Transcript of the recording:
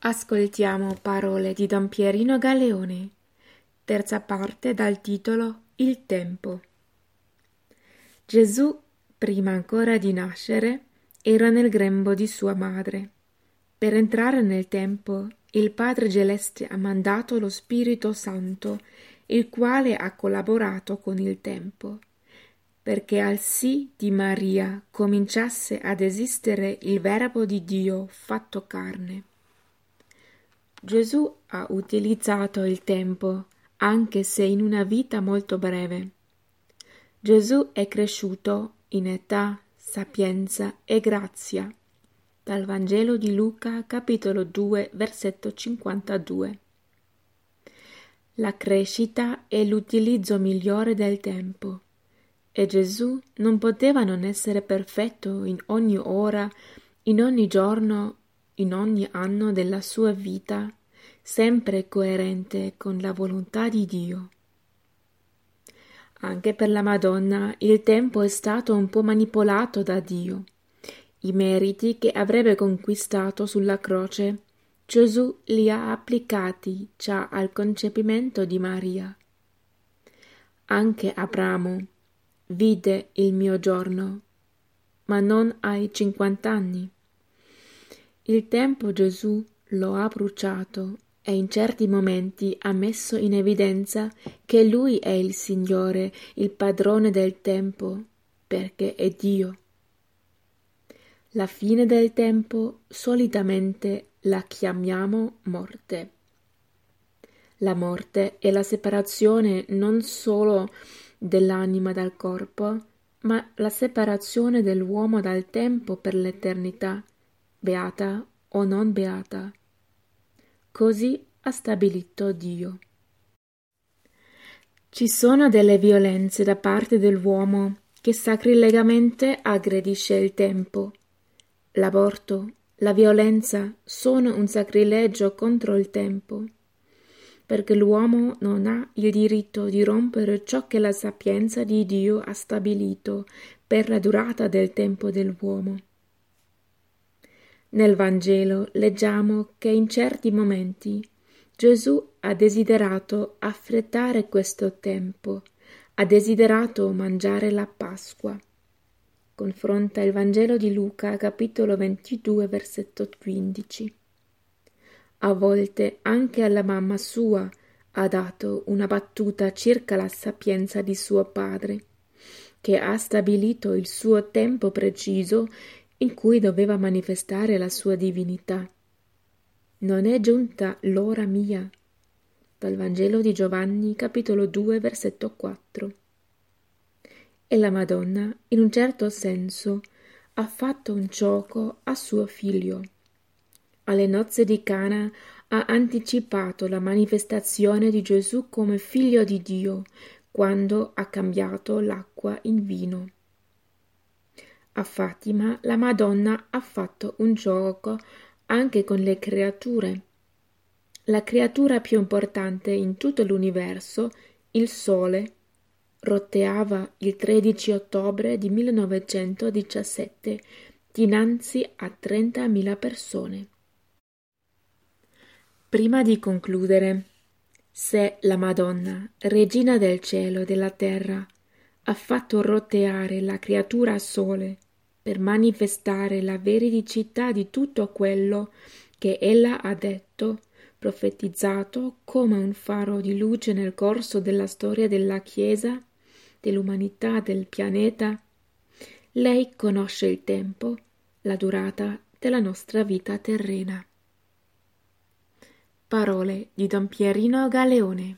Ascoltiamo parole di Don Pierino Galeone, terza parte dal titolo Il tempo. Gesù, prima ancora di nascere, era nel grembo di sua madre. Per entrare nel tempo, il Padre Celeste ha mandato lo Spirito Santo, il quale ha collaborato con il tempo, perché al sì di Maria cominciasse ad esistere il Verbo di Dio fatto carne. Gesù ha utilizzato il tempo, anche se in una vita molto breve. Gesù è cresciuto in età, sapienza e grazia. Dal Vangelo di Luca, capitolo 2, versetto 52. La crescita è l'utilizzo migliore del tempo. E Gesù non poteva non essere perfetto in ogni ora, in ogni giorno in ogni anno della sua vita, sempre coerente con la volontà di Dio. Anche per la Madonna il tempo è stato un po' manipolato da Dio. I meriti che avrebbe conquistato sulla croce Gesù li ha applicati già al concepimento di Maria. Anche Abramo vide il mio giorno, ma non ai cinquant'anni. Il tempo Gesù lo ha bruciato e in certi momenti ha messo in evidenza che Lui è il Signore, il padrone del tempo, perché è Dio. La fine del tempo solitamente la chiamiamo morte. La morte è la separazione non solo dell'anima dal corpo, ma la separazione dell'uomo dal tempo per l'eternità beata o non beata. Così ha stabilito Dio. Ci sono delle violenze da parte dell'uomo che sacrilegamente aggredisce il tempo. L'aborto, la violenza sono un sacrilegio contro il tempo, perché l'uomo non ha il diritto di rompere ciò che la sapienza di Dio ha stabilito per la durata del tempo dell'uomo. Nel Vangelo leggiamo che in certi momenti Gesù ha desiderato affrettare questo tempo, ha desiderato mangiare la Pasqua. Confronta il Vangelo di Luca, capitolo 22, versetto 15. A volte anche alla mamma sua ha dato una battuta circa la sapienza di suo padre, che ha stabilito il suo tempo preciso in cui doveva manifestare la sua divinità. Non è giunta l'ora mia. Dal Vangelo di Giovanni, capitolo 2, versetto 4. E la Madonna, in un certo senso, ha fatto un gioco a suo figlio. Alle nozze di Cana ha anticipato la manifestazione di Gesù come figlio di Dio quando ha cambiato l'acqua in vino. A Fatima la Madonna ha fatto un gioco anche con le creature. La creatura più importante in tutto l'universo, il Sole, roteava il 13 ottobre di 1917 dinanzi a 30.000 persone. Prima di concludere, se la Madonna, regina del cielo e della terra, ha fatto roteare la creatura Sole per manifestare la veridicità di tutto quello che ella ha detto, profetizzato come un faro di luce nel corso della storia della Chiesa, dell'umanità, del pianeta. Lei conosce il tempo, la durata della nostra vita terrena. Parole di Don Pierino Galeone